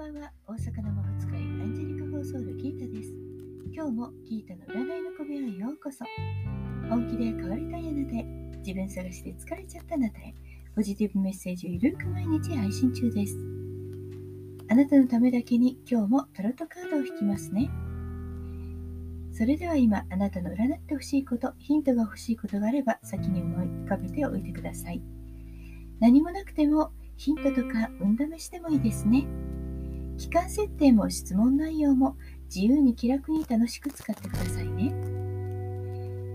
ばんは。大阪の魔法使いアンジェリカ放送部キータです。今日もギータの占いの小部屋へようこそ。本気で変わりたいあなたへ。自分探しで疲れちゃったあなたへ。ポジティブメッセージをゆるく毎日配信中です。あなたのためだけに今日もタロットカードを引きますね。それでは今あなたの占ってほしいことヒントが欲しいことがあれば先に思い浮かべておいてください。何もなくてもヒントとか運試しでもいいですね。期間設定も質問内容も自由に気楽に楽しく使ってくださいね。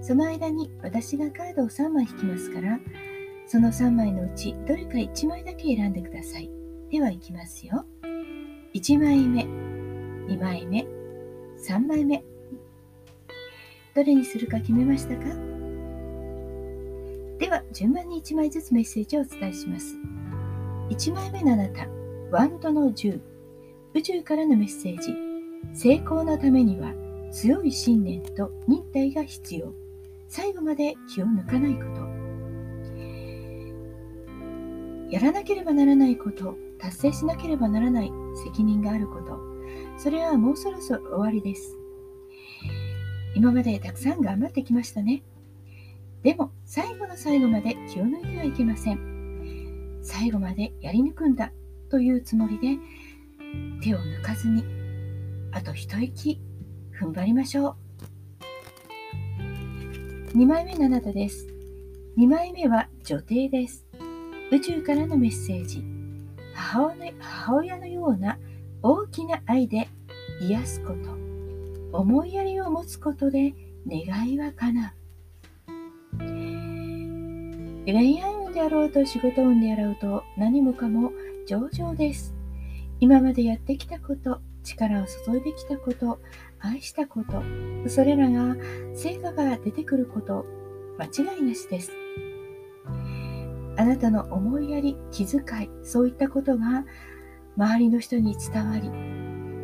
その間に私がカードを3枚引きますから、その3枚のうちどれか1枚だけ選んでください。では、いきますよ。1枚目、2枚目、3枚目。どれにするか決めましたか？では、順番に1枚ずつメッセージをお伝えします。1枚目のあなた、ワンドの10。宇宙からのメッセージ。成功のためには強い信念と忍耐が必要。最後まで気を抜かないこと。やらなければならないこと。達成しなければならない。責任があること。それはもうそろそろ終わりです。今までたくさん頑張ってきましたね。でも最後の最後まで気を抜いてはいけません。最後までやり抜くんだというつもりで手を抜かずにあと一息踏ん張りましょう。2枚目のあなたです。2枚目は女帝です。宇宙からのメッセージ。母親のような大きな愛で癒すこと。思いやりを持つことで願いは叶う。恋愛運であろうと仕事運であろうと何もかも上々です。今までやってきたこと、力を注いできたこと、愛したこと、それらが成果が出てくること、間違いなしです。あなたの思いやり、気遣い、そういったことが周りの人に伝わり、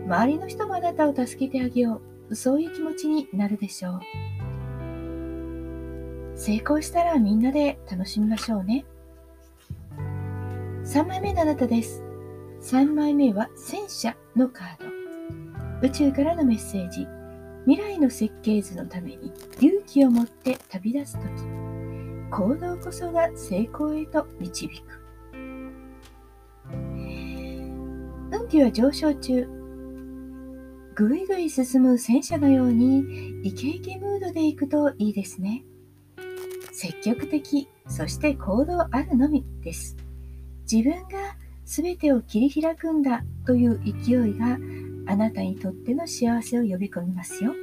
周りの人もあなたを助けてあげよう、そういう気持ちになるでしょう。成功したらみんなで楽しみましょうね。3枚目のあなたです。3枚目は戦車のカード。宇宙からのメッセージ。未来の設計図のために勇気を持って旅立つとき、行動こそが成功へと導く。運気は上昇中。ぐいぐい進む戦車のようにイケイケムードで行くといいですね。積極的、そして行動あるのみです。自分が全てを切り開くんだという勢いがあなたにとっての幸せを呼び込みますよ。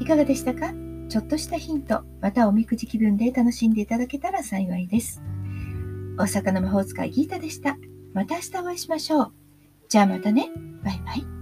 いかがでしたか？ちょっとしたヒント、またおみくじ気分で楽しんでいただけたら幸いです。大阪の魔法使いギータでした。また明日お会いしましょう。じゃあまたね。バイバイ。